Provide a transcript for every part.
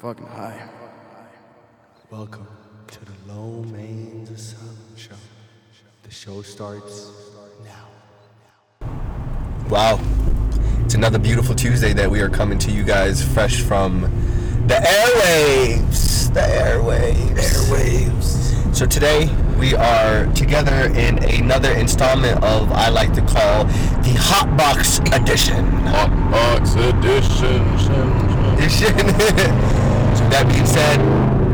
fucking high. Welcome to the Low Mains Asylum Show. The show starts now. Wow. It's another beautiful Tuesday that we are coming to you guys fresh from the airwaves. The airwaves. Airwaves. So today we are together in another installment of I like to call the Hot Box Edition. Hot Box Edition. edition. that being said,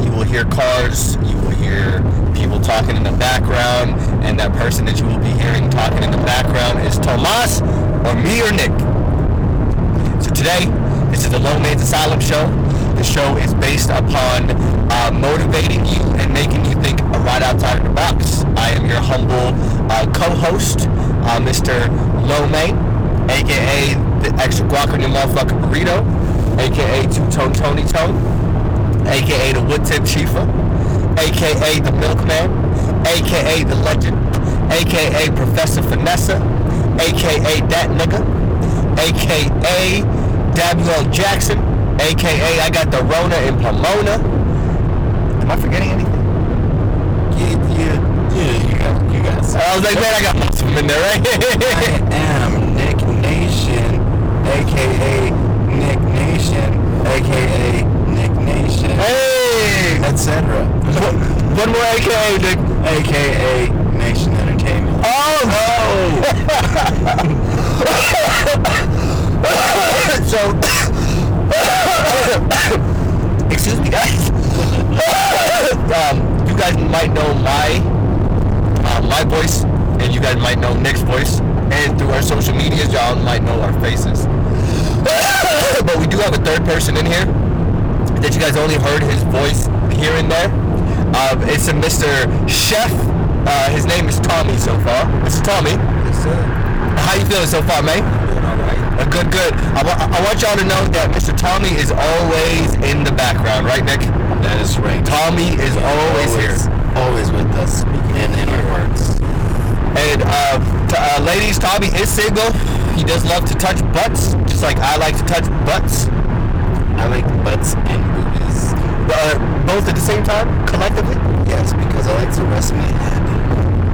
you will hear cars, you will hear people talking in the background, and that person that you will be hearing talking in the background is Tomas or me or Nick. So today, this is the Low Man's Asylum show. The show is based upon uh, motivating you and making you think right outside of the box. I am your humble uh, co-host, uh, Mr. Low Main, aka the extra guac on your motherfucking burrito, aka Two Tone Tony Tone, aka the Wood Tip Chiefa, aka the Milkman, aka the Legend, aka Professor Finessa, aka that nigga, aka Damuel Jackson, aka I got the Rona in Pomona. Am I forgetting anything? Yeah, yeah, yeah, you got, you got some. I was like, man, I got them in there, right? I am Nick Nation, aka Nick Nation, aka hey! etc. One more AKA, Nick. aka Nation Entertainment. Oh! No! So, excuse me, guys. um, you guys might know my uh, my voice, and you guys might know Nick's voice, and through our social medias, y'all might know our faces. but we do have a third person in here that you guys only heard his voice here and there. Um, it's a Mr. Chef. Uh, his name is Tommy so far. Mr. Tommy, Yes, sir. how you feeling so far, man? Doing all right. Uh, good, good. I wa- I want y'all to know that Mr. Tommy is always in the background, right, Nick? That is right. Tommy is always here. Always with us, and in our hearts. And uh, t- uh, ladies, Tommy is single. He does love to touch butts, just like I like to touch butts. I like butts and boobies. But both at the same time, collectively. Yes, because I like to rest my head.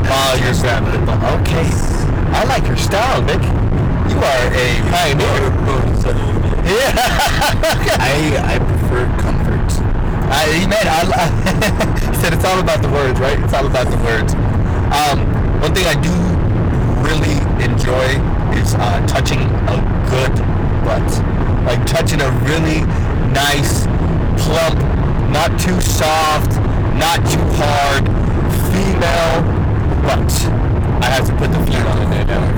Oh, you're grabbing it. Okay. I like your style, Nick. You are a pioneer. Yeah. I I prefer comfort. I, he made. I, he said it's all about the words, right? It's all about the words. Um, one thing I do really enjoy is uh, touching a good butt, like touching a really nice, plump, not too soft, not too hard, female butt. I have to put the female in there now.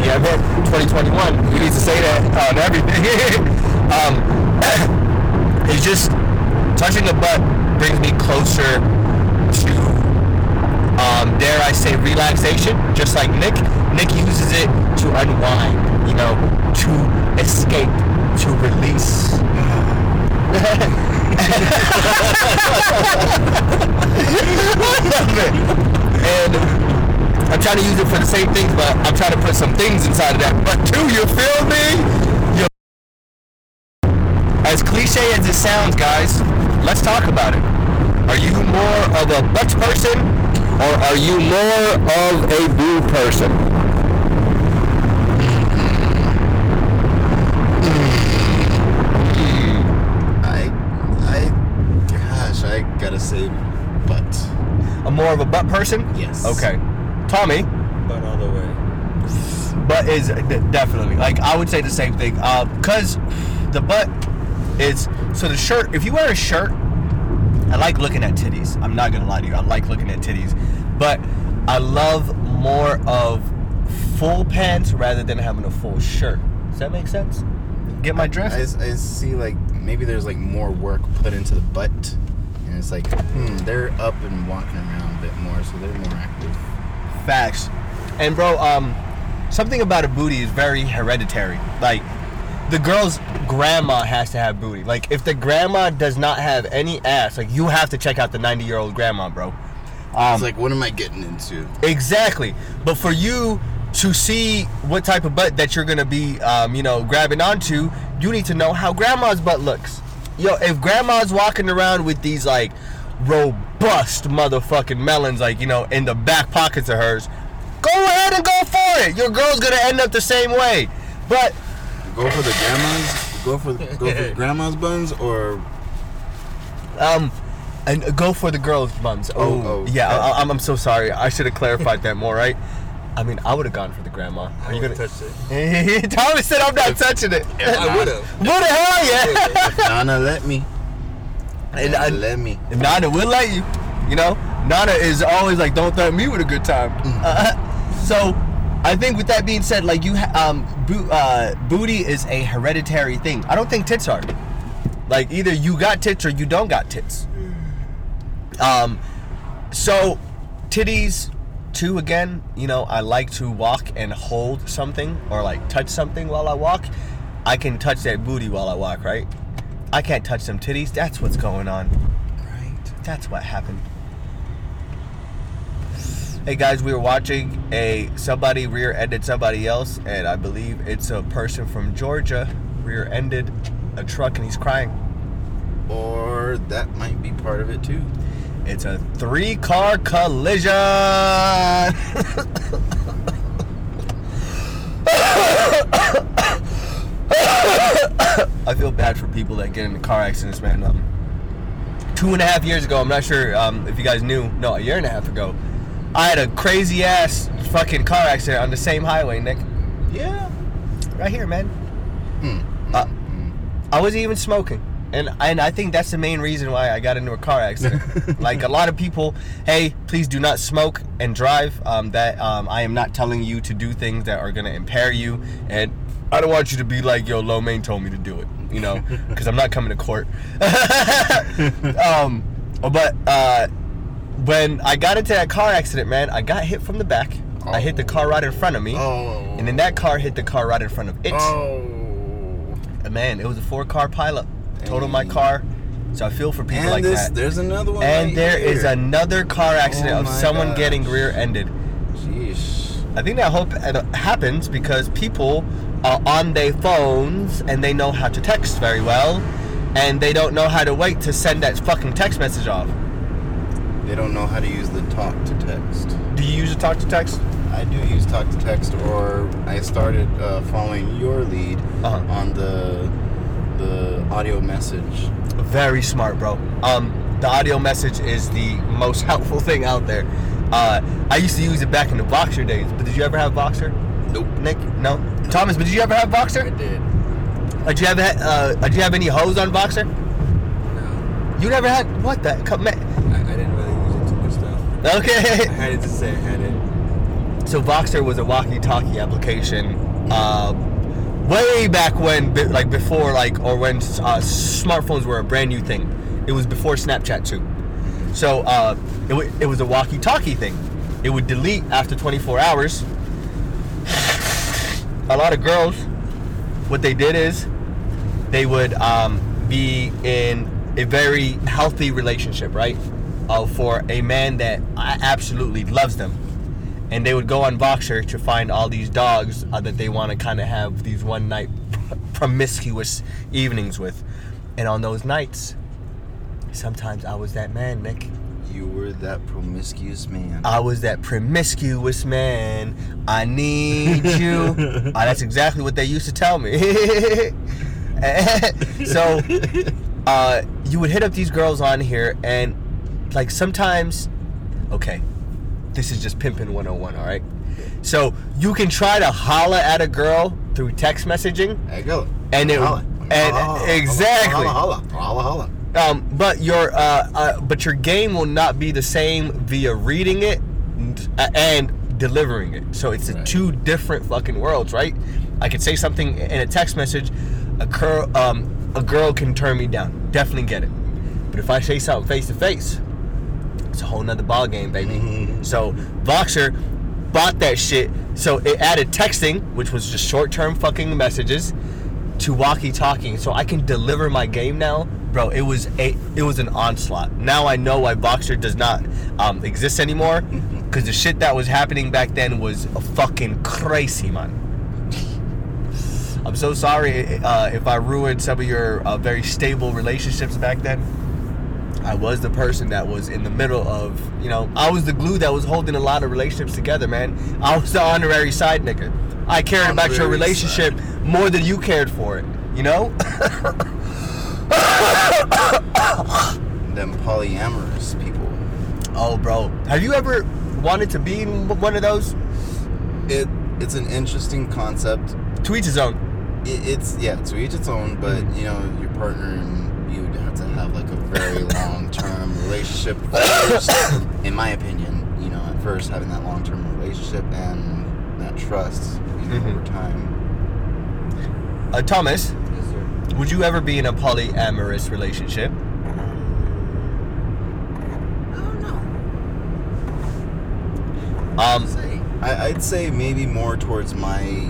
Yeah, man, 2021. We need to say that on everything. um, it's just touching a butt brings me closer to, um, dare I say, relaxation. Just like Nick, Nick uses it to unwind. You know, to escape, to release. Uh, and I'm trying to use it for the same things, but I'm trying to put some things inside of that. But too, you feel me? You as cliche as it sounds, guys, let's talk about it. Are you more of a butt person or are you more of a boo person? Say butt. I'm more of a butt person? Yes. Okay. Tommy, But all the way. butt is definitely like I would say the same thing. Uh, cause the butt is so the shirt. If you wear a shirt, I like looking at titties. I'm not gonna lie to you. I like looking at titties, but I love more of full pants rather than having a full shirt. Does that make sense? Get my drift? I, I see like maybe there's like more work put into the butt, and it's like hmm, they're up and walking around a bit more, so they're more active. Facts. And bro, um, something about a booty is very hereditary. Like, the girl's grandma has to have booty. Like, if the grandma does not have any ass, like you have to check out the 90 year old grandma, bro. Um, It's like what am I getting into? Exactly. But for you to see what type of butt that you're gonna be, um, you know, grabbing onto, you need to know how grandma's butt looks. Yo, if grandma's walking around with these like robust motherfucking melons, like you know, in the back pockets of hers, go ahead and go for it. Your girl's gonna end up the same way. But Go for the grandma's. Go for go for grandma's buns or um, and go for the girls' buns. Oh, Oh, oh, yeah. I, I'm, I'm so sorry. I should have clarified that more, right? I mean, I would have gone for the grandma. Are I you gonna? touch it. Thomas said I'm not touching it. I would have. What the hell, yeah? if Nana let me. And Nana I- let me. Nana will let you. You know, Nana is always like, "Don't threaten me with a good time." Uh, so, I think with that being said, like you, um, bo- uh, booty is a hereditary thing. I don't think tits are. Like either you got tits or you don't got tits. Um, so titties. Two again, you know, I like to walk and hold something or like touch something while I walk. I can touch that booty while I walk, right? I can't touch them titties. That's what's going on. Right. That's what happened. Hey guys, we were watching a somebody rear-ended somebody else, and I believe it's a person from Georgia rear-ended a truck, and he's crying. Or that might be part of it too. It's a three-car collision. I feel bad for people that get into car accidents, man. Um, two and a half years ago, I'm not sure um, if you guys knew. No, a year and a half ago, I had a crazy ass fucking car accident on the same highway, Nick. Yeah. Right here, man. Hmm. Uh, I wasn't even smoking. And and I think that's the main reason why I got into a car accident. like a lot of people, hey, please do not smoke and drive. Um, that um, I am not telling you to do things that are gonna impair you, and I don't want you to be like, yo, Lo Mein told me to do it, you know, because I'm not coming to court. um, but uh, when I got into that car accident, man, I got hit from the back. I hit the car right in front of me, Oh. and then that car hit the car right in front of it. Oh. Man, it was a four car pileup. Totaled my car. So I feel for people And like this, that. there's another one. And right there is here. another car accident Oh of someone gosh. getting rear ended. Sheesh. I think that hope it happens because people are on their phones and they know how to text very well, and they don't know how to wait to send that fucking text message off. They don't know how to use the talk to text. Do you use a talk to text? I do use talk to text, or I started uh, following your lead Uh-huh. on the the audio message. Very smart, bro. Um, the audio message is the most helpful thing out there. Uh, I used to use it back in the Voxer days, but did you ever have Voxer? Nope. Nick? No. Thomas, but did you ever have Voxer? I did. Uh, Did you have uh, did you have any hoes on Voxer? No. You never had what the come man. I, I didn't really use it too much though. I Okay. had it to say I had it. so Voxer was a walkie-talkie application, uh, way back when, like before, like or when uh, smartphones were a brand new thing. It was before Snapchat too. So uh, it, w- it was a walkie-talkie thing. It would delete after 24 hours. A lot of girls, what they did is they would um, be in a very healthy relationship, right? Uh, for a man that absolutely loves them. And they would go on Voxer to find all these dogs uh, that they want to kind of have these one night promiscuous evenings with. And on those nights, sometimes I was that man, Nick. You were that promiscuous man. I was that promiscuous man. I need you. Ah, that's exactly what they used to tell me. so, uh, you would hit up these girls on here, and like sometimes, okay, this is just pimping 101, all right? So, you can try to holla at a girl through text messaging, There you go. And it- Holla. and- Holla, exactly. Holla, holla, holla, holla. um, but your uh, uh, but your game will not be the same via reading it and, and delivering it. So it's a Right. two different fucking worlds, right? I could say something in a text message, a girl um, a girl can turn me down, definitely get it. But if I say something face to face, it's a whole nother ball game, baby. So Voxer bought that shit. So it added texting, which was just short term fucking messages, to walkie talking. So I can deliver my game now. Bro, it was a it was an onslaught. Now I know why Voxer does not um, exist anymore. Cause the shit that was happening back then was a fucking crazy man. I'm so sorry uh, if I ruined some of your uh, very stable relationships back then. I was the person that was in the middle of, you know, I was the glue that was holding a lot of relationships together, man. I was the honorary side nigga. I cared about your Honorary relationship more than you cared for it, you know? Them polyamorous people. oh, bro. Have you ever wanted to be one of those? It it's an interesting concept. To each his own. It, it's yeah, to each its own. But Mm-hmm. you know, your partner very long term relationship. First, in my opinion, you know, at first having that long term relationship and that trust you know, Mhm. over time. Uh, Thomas, Yes, would you ever be in a polyamorous relationship? I don't know. Um. I, I'd say maybe more towards my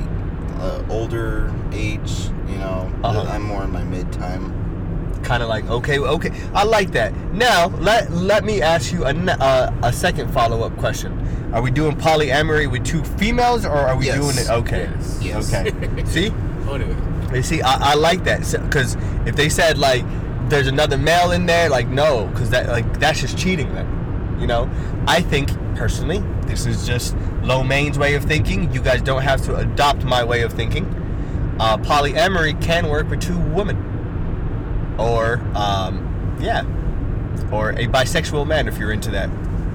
uh, older age. You know, Uh-huh. I'm more in my mid time. Kind of like okay okay i like that. Now let let me ask you a, uh, a second follow-up question. Are we doing polyamory with two females or are we Yes. doing it okay. Yes. Okay. See? Oh, anyway. you see i, I like that. Because if they said like there's another male in there like no because that like that's just cheating then you know? I think personally this is just low main's way of thinking. You guys don't have to adopt my way of thinking. Uh, polyamory can work with two women or um, yeah, or a bisexual man if you're into that,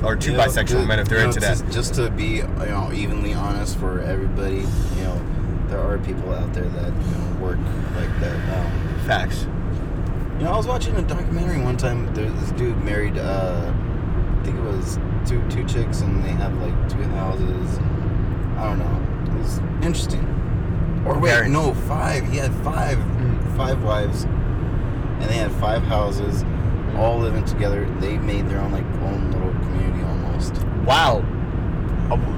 or two bisexual men if they're know, into that. just, to be, you know, evenly honest for everybody, you know, there are people out there that you know work like that. Um, Facts. you know, I was watching a documentary one time. There's this dude married, uh, I think it was two two chicks, and they have like two houses. And, I don't know. It was interesting. Or wait, no, five. He had five, Mm. five wives, and they had five houses, all living together. They made their own like own little community almost. Wow.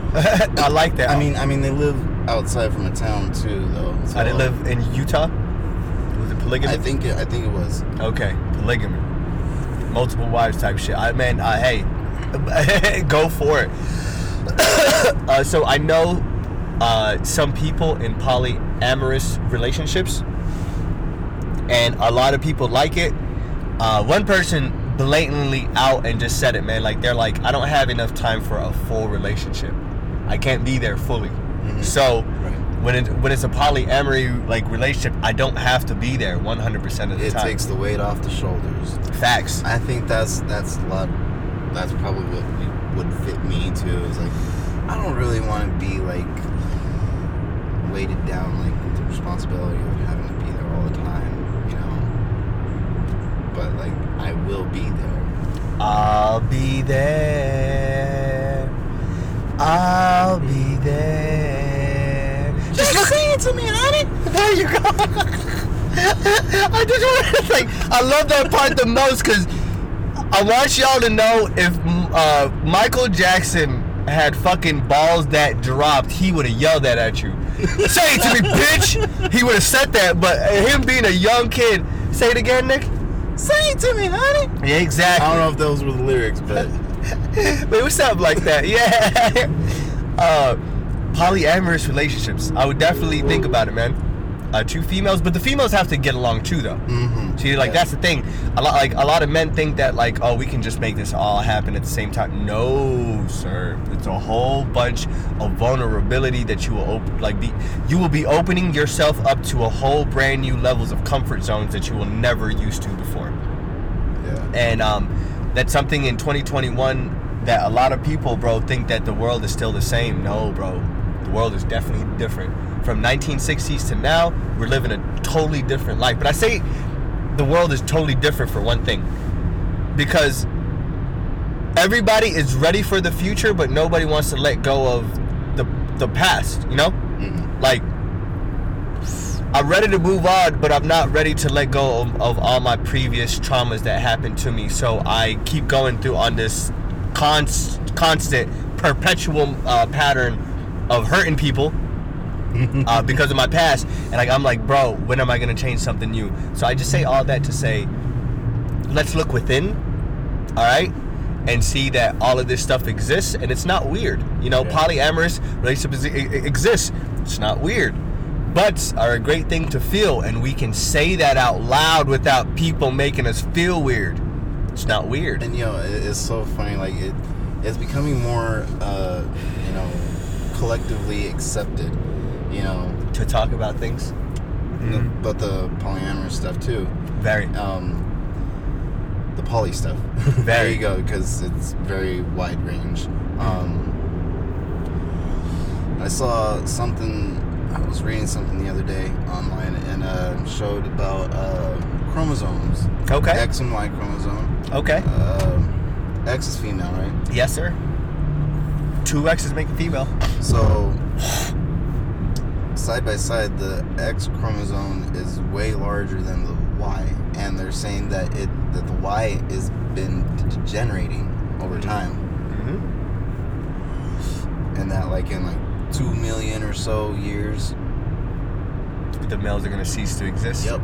I like that. I mean, I mean, they live outside from a town too, though. So I didn't live in Utah. Was it polygamy? I think it, I think it was. Okay, polygamy, multiple wives type shit. I mean, uh, hey, go for it. uh, so I know uh, some people in polyamorous relationships, and a lot of people like it. Uh, one person blatantly out and just said it, man. Like they're like, I don't have enough time for a full relationship. I can't be there fully. So Right. when it, when it's a polyamory like relationship, I don't have to be there 100% of the It time. It takes the weight off the shoulders. Facts. I think that's that's a lot. That's probably what would fit me too. Is like, I don't really want to be like weighted down like with the responsibility of having to be there all the time. But like, I will be there. I'll be there. I'll be there. Just say it to me, honey. There you go. I just want to like, I love that part the most because I want y'all to know if uh, Michael Jackson had fucking balls that dropped, he would have yelled that at you. say it to me, bitch. He would have said that, but him being a young kid, say it again, Nick. Say it to me, honey. Yeah, exactly. I don't know if those were the lyrics, but But it was something like that. Yeah. Uh, polyamorous relationships. I would definitely think about it, man. Uh, two females, but the females have to get along too, though. Mhm. See, like Yeah. that's the thing. A lot, like a lot of men think that, like, oh, we can just make this all happen at the same time. No, sir. It's a whole bunch of vulnerability that you will open. Like, be you will be opening yourself up to a whole brand new levels of comfort zones that you will never used to before yeah. and um, that's something in 2021 that a lot of people bro think that the world is still the same no bro the world is definitely different from 1960s to now we're living a totally different life but i say the world is totally different for one thing because everybody is ready for the future but nobody wants to let go of the the past you know Mhm. like I'm ready to move on, but I'm not ready to let go of, of all my previous traumas that happened to me. So I keep going through on this const, constant, perpetual uh, pattern of hurting people uh, because of my past. And like I'm like, bro, when am I gonna change something new? So I just say all that to say, let's look within, all right, and see that all of this stuff exists, and it's not weird. You know, Yeah. polyamorous relationships exist. It's not weird, butts are a great thing to feel, and we can say that out loud without people making us feel weird. It's not weird. And you know, it's so funny. Like it, it's becoming more, uh, you know, collectively accepted. You know, To talk about things. the- but the polyamorous stuff too. Very. Um, the poly stuff. there Very. you go, because it's very wide range. Um, I saw something. I was reading something the other day online, and uh, showed about uh, chromosomes. Okay. X and Y chromosome. Okay. Um, X is female, right? Yes, sir. Two X's make a female. So, side by side, the X chromosome is way larger than the Y, and they're saying that it that the Y has been degenerating over time, Mm-hmm. and that like in like two million or so years, The males are gonna cease to exist. yep,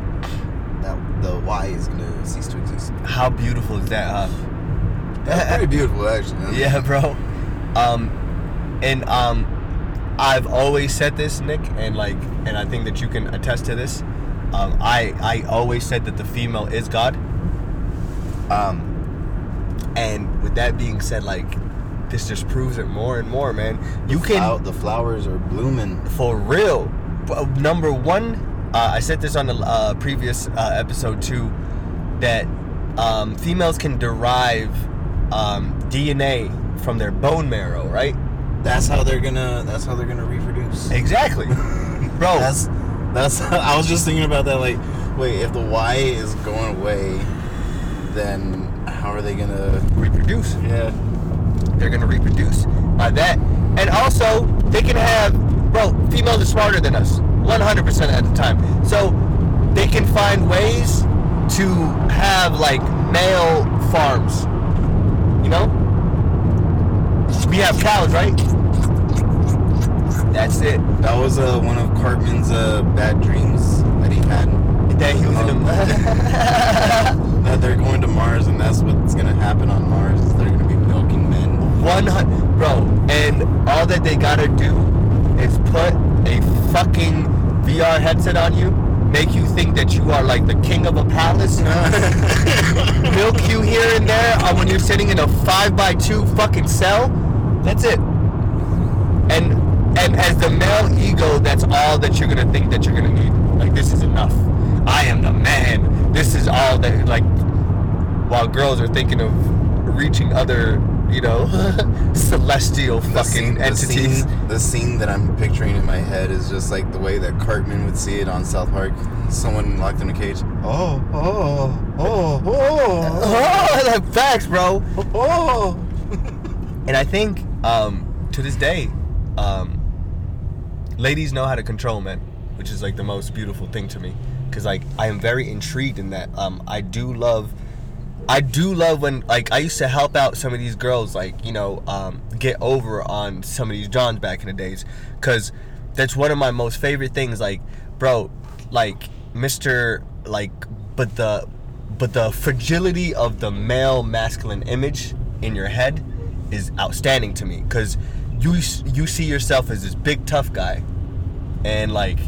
that the Y is gonna cease to exist. How beautiful is that, huh? That's pretty beautiful, actually. man. Yeah, bro. Um, and um, I've always said this, Nick, and like, and I think that you can attest to this. Um, I I always said that the female is God. Um, and with that being said, like, this just proves it more and more, man. You can Flow- the flowers are blooming. for real. Uh, Number one, uh, I said this on the uh, previous uh, episode too, that um, females can derive um, DNA from their bone marrow, right? That's how they're gonna. That's how they're gonna reproduce. Exactly, bro. That's that's. I was just thinking about that. Like, wait, if the Y is going away, then how are they gonna? reproduce. Yeah. They're gonna reproduce by that, and also they can have, bro. Females are smarter than us, 100% at the time. So they can find ways to have like male farms. You know, we have cows, right? That's it. That was uh, one of Cartman's uh, bad dreams that he had. That he was in Um, a. that they're going to Mars, and that's what's gonna happen on Mars. Is they're gonna be milking men. One hundred, bro, and all that they gotta do is put a fucking VR headset on you, make you think that you are like the king of a palace, milk you here and there uh, when you're sitting in a five by two fucking cell. That's it. And and as the male ego, that's all that you're gonna think that you're gonna need. Like this is enough. I am the man. This is all that like. While girls are thinking of reaching other, you know, celestial The fucking scene- the entities. scene- The scene, that I'm picturing in my head is just like the way that Cartman would see it on South Park. Someone locked in a cage. Oh, oh, oh, oh, Oh, like facts, bro. oh. And I think um, to this day, um, ladies know how to control men, which is like the most beautiful thing to me. Cause like I am very intrigued in that. Um, I do love, I do love when like I used to help out some of these girls, like you know, um, get over on some of these Johns back in the days. Cause that's one of my most favorite things. Like, bro, like Mister, like, but the, but the fragility of the male masculine image in your head is outstanding to me because you you see yourself as this big tough guy. And like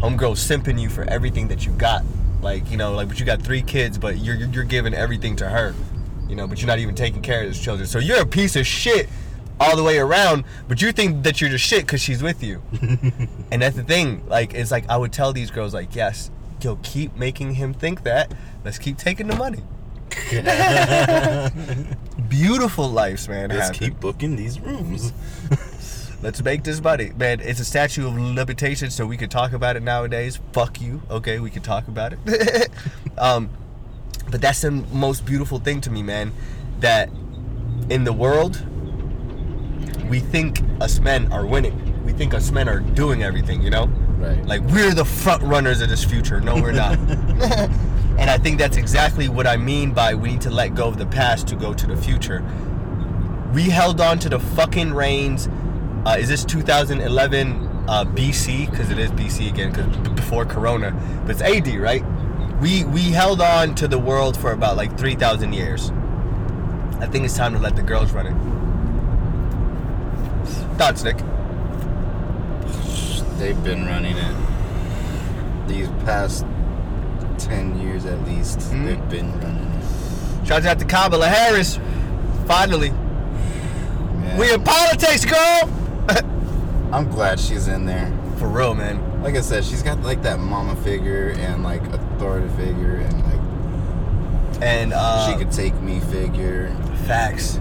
homegirl simping you for everything that you got. Like you know like but you got three kids but you're you're giving everything to her you know but you're not even taking care of those children. So you're a piece of shit all the way around but you think that you're the shit because she's with you. And that's the thing like it's like i would tell these girls like yes yo keep making him think that. Let's keep taking the money beautiful lives man Let's happen. keep booking these rooms. Let's make this money, man. It's a statue of limitation, so we can talk about it nowadays. Fuck you. Okay, we can talk about it. um, but that's the most beautiful thing to me, man. That in the world, we think us men are winning. We think us men are doing everything. You know, Right. like we're the front runners of this future. No, we're not. And I think that's exactly what I mean by we need to let go of the past to go to the future. We held on to the fucking reins. Uh, is this 2011 uh, BC? Because it is BC again, because b- before Corona. But it's AD, right? We we held on to the world for about like 3,000 years. I think it's time to let the girls run it. Thoughts, Nick? They've been running it. These past ten years at least, Mhm. they've been running. Shout out to Kamala Harris. Finally, Man, we in politics, girl. I'm glad she's in there. For real, man. Like I said, she's got like that mama figure and like authority figure and like And uh, she could take me figure. Facts.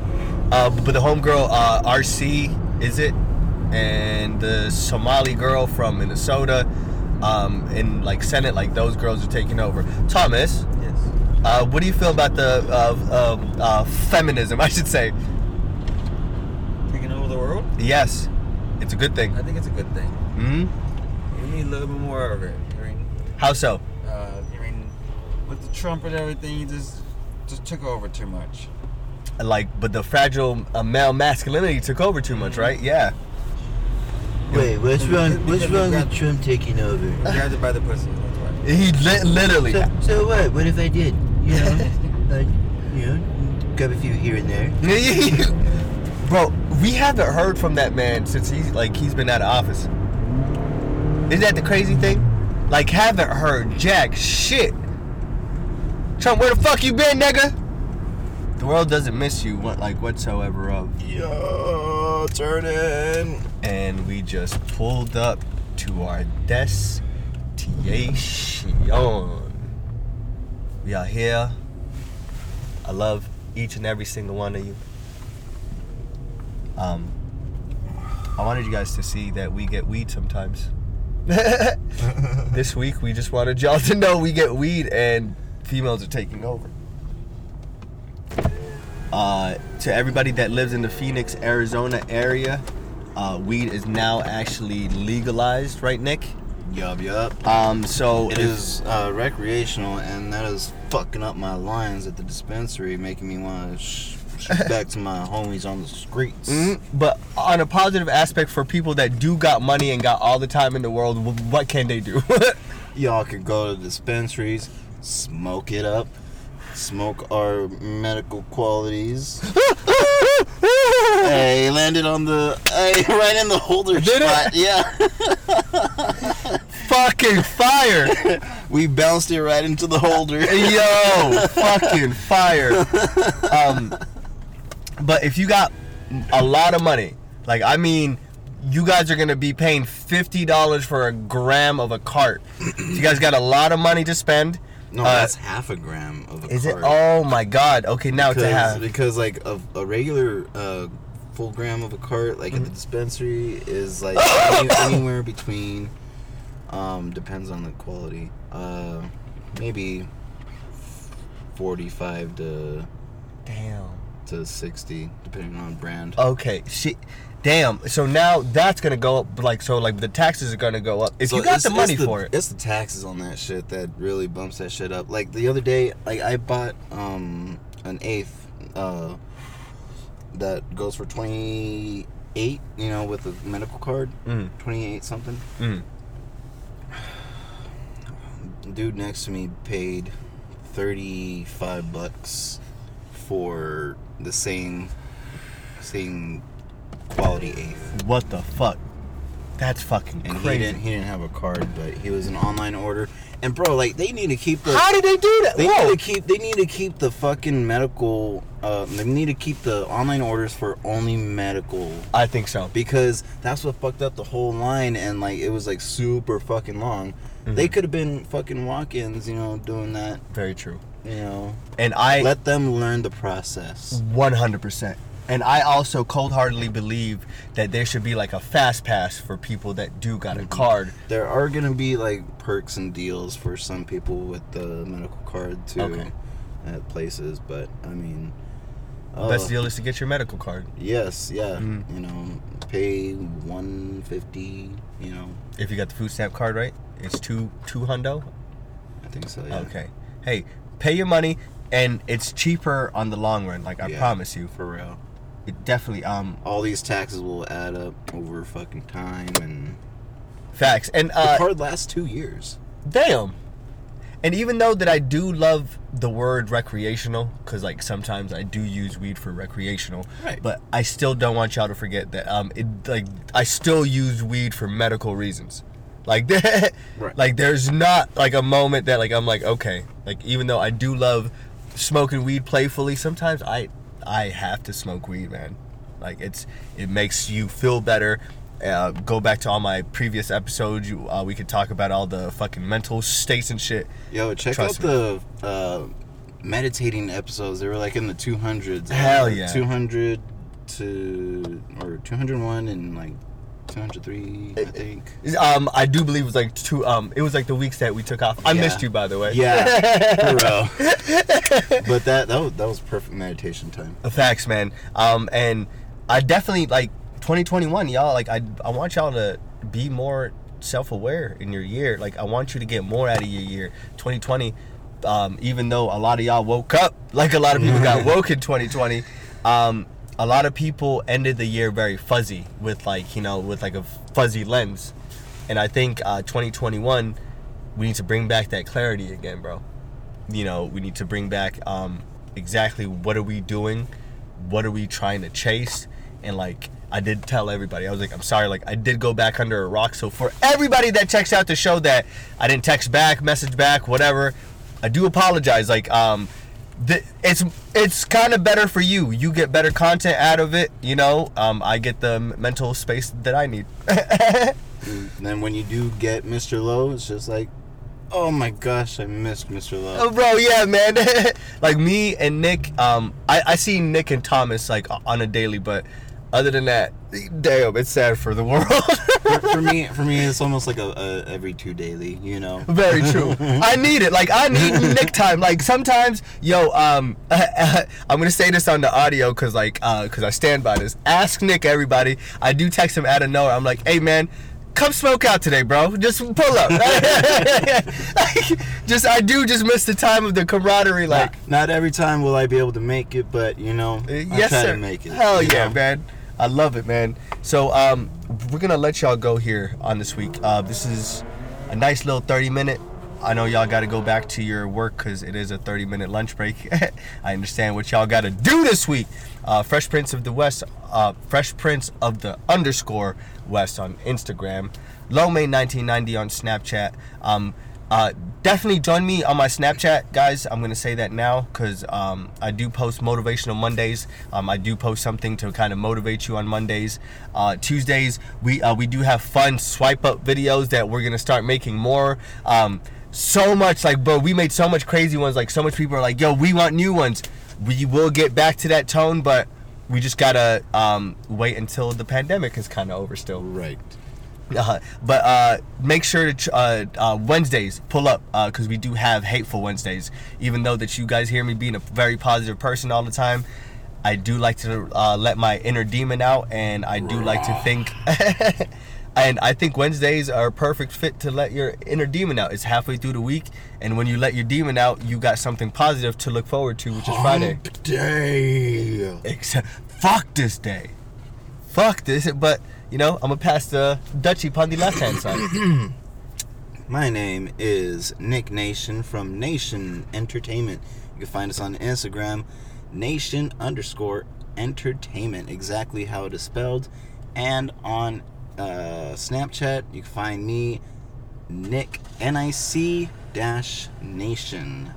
Uh, but the homegirl, uh, RC, is it? And the Somali girl from Minnesota, um, in like Senate, like those girls are taking over. Thomas, Yes. uh, what do you feel about the uh, uh, feminism? I should say. Taking over the world? Yes, it's a good thing. I think it's a good thing. hmm We need a little bit more of it. I mean, How so? uh, I mean, with the Trump and everything, he just just took over too much. Like, but the fragile uh, male masculinity took over too much, right? Yeah. Wait, what's wrong? What's Because wrong we with Trump taking over? He grabbed it by the pussy. That's why. He li- literally. So, so what? What if I did? You know, like, you know, grab a few here and there. Bro, we haven't heard from that man since he's like he's been out of office. Isn't that the crazy thing? Like haven't heard jack shit. Trump, where the fuck you been, nigga? The world doesn't miss you, what like whatsoever of. Yo, turn in. And we just pulled up to our destination. We are here. I love each and every single one of you. Um, I wanted you guys to see that we get weed sometimes. this week, we just wanted y'all to know we get weed and females are taking over. Uh, to everybody that lives in the Phoenix, Arizona area, uh, weed is now actually legalized, right, Nick? Yup, yup. Um, so It if- is uh, recreational, and that is fucking up my lines at the dispensary, making me want to sh- shoot back to my homies on the streets. Mhm. But on a positive aspect for people that do got money and got all the time in the world, what can they do? Y'all can go to dispensaries, smoke it up, smoke our medical qualities. hey, landed on the hey, right in the holder Did it? spot. Yeah, fucking fire! we bounced it right into the holder. Yo, fucking fire! Um, but if you got a lot of money, like I mean, you guys are gonna be paying fifty dollars for a gram of a cart. you guys got a lot of money to spend. No, Uh, that's half a gram of a Is it? Oh my god! Okay, now it's a because, half. because like a, a regular uh, full gram of a cart like Mm-hmm. at the dispensary is like any, anywhere between um depends on the quality uh maybe 45 to Damn. to 60 depending on brand Okay, shit. Damn. So now that's gonna go up. Like so, like the taxes are gonna go up if So you got the money the, for it. It's the taxes on that shit that really bumps that shit up. Like the other day, like I bought um an eighth uh that goes for twenty eight, you know, with a medical card. Mm. Twenty eight something. Mm. Dude next to me paid thirty five bucks for the same same quality eighth. What the fuck? That's fucking And he crazy. didn't he didn't have a card, but he was an online order. And bro, like they need to keep the How did they do that? they Whoa. need to keep they need to keep the fucking medical uh they need to keep the online orders for only medical I think so. because that's what fucked up the whole line and like it was like super fucking long. Mm-hmm. They could have been fucking walk-ins, you know, doing that, Very true. you know. And I Let them learn the process. 100%. And I also cold-heartedly believe that there should be like a fast pass for people that do got a card. There are gonna be like perks and deals for some people with the medical card too Okay. at places, but I mean, Best uh, deal is to get your medical card. Yes, yeah. Mm. You know, pay one fifty. You know, If you got the food stamp card, right? It's two two hundo. I think so. Yeah. Okay. Hey, pay your money, and it's cheaper on the long run. Like I Yeah. promise you. For real, It definitely um all these taxes will add up over fucking time, and facts. And the uh, card lasts two years. Damn. And even though that I do love the word recreational, because like sometimes I do use weed for recreational, Right. but I still don't want y'all to forget that um it like I still use weed for medical reasons. Like, that, Right. like there's not like a moment that like I'm like okay, like even though I do love smoking weed playfully, sometimes I I have to smoke weed, man. Like it's it makes you feel better. Uh, go back to all my previous episodes. You, uh, we could talk about all the fucking mental states and shit. Yo, check Trust out the uh, meditating episodes. They were like in the 200s. Hell Uh, yeah. 200 to or 201 and like 203, I think. Um, I do believe it was like two. Um, it was like the weeks that we took off. I Yeah. missed you, by the way. Yeah, real. but that that was, that was perfect meditation time. Facts, man. Um, and I definitely like 2021, y'all. Like, I I want y'all to be more self-aware in your year. Like, I want you to get more out of your year. 2020. Um, even though a lot of y'all woke up, like a lot of people got woke in 2020. Um, a lot of people ended the year very fuzzy with like you know with like a fuzzy lens, and I think uh, 2021 we need to bring back that clarity again, bro. You know, we need to bring back um, exactly what are we doing, what are we trying to chase, and like I did tell everybody, I was like, I'm sorry, like I did go back under a rock. So for everybody that checks out the show that I didn't text back, message back, whatever, I do apologize. Like um, th- it's it's kind of better for you. You get better content out of it. You know, um, I get the mental space that I need. And then when you do get Mr. Lowe, it's just like, oh my gosh, I missed Mr. Lowe. Oh, bro, yeah, man. like me and Nick, um, I, I see Nick and Thomas like on a daily, but other than that, damn, it's sad for the world. for, for me, for me, it's almost like a, a every two daily. You know. Very true. I need it. Like I need Nick time. Like sometimes, yo, um, I'm gonna say this on the audio because like, uh, because I stand by this. Ask Nick, everybody. I do text him out of nowhere. I'm like, hey man. Come smoke out today, bro. Just pull up. just I do just miss the time of the camaraderie. Like, not, not every time will I be able to make it, but you know, Uh, I yes, try sir. to make it. Hell yeah, know? man. I love it, man. So, um, we're gonna let y'all go here on this week. Uh, this is a nice little 30 minute. I know y'all got to go back to your work because it is a 30 minute lunch break. I understand what y'all got to do this week. Uh, Fresh Prince of the West, uh, Fresh Prince of the underscore West on Instagram, Lomay1990 on Snapchat. Um, uh, definitely join me on my Snapchat, guys. I'm gonna say that now because um, I do post motivational Mondays. Um, I do post something to kind of motivate you on Mondays. Uh, Tuesdays we uh, we do have fun swipe up videos that we're gonna start making more. Um, so much like, bro, we made so much crazy ones. Like, so much people are like, yo, we want new ones. We will get back to that tone, but we just gotta um, wait until the pandemic is kind of over still. Right. Uh, but uh, make sure to uh, uh, Wednesdays pull up because we do have hateful Wednesdays. Even though that you guys hear me being a very positive person all the time, I do like to uh, let my inner demon out, and I do like to think. and I think Wednesdays are a perfect fit to let your inner demon out. It's halfway through the week, and when you let your demon out, you got something positive to look forward to, which is Friday. Day. Except, fuck this day. Fuck this. But, you know, I'm going to pass the Dutchie upon the left hand side. My name is Nick Nation from Nation Entertainment. You can find us on Instagram, Nation underscore Entertainment, exactly how it is spelled, and on uh, Snapchat. You can find me, Nick N I C dash Nation.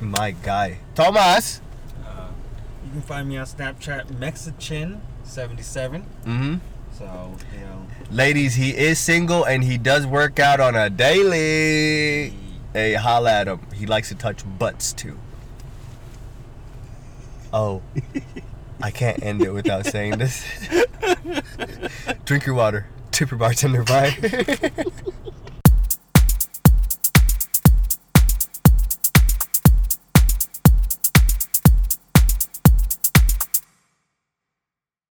My guy. Thomas. Uh, you can find me on Snapchat, Mexichin77. Mm-hmm. So, you know, Ladies, he is single and he does work out on a daily. Hey, holla at him. He likes to touch butts too. Oh, I can't end it without saying this. Drink your water. Tip your bartender. Bye.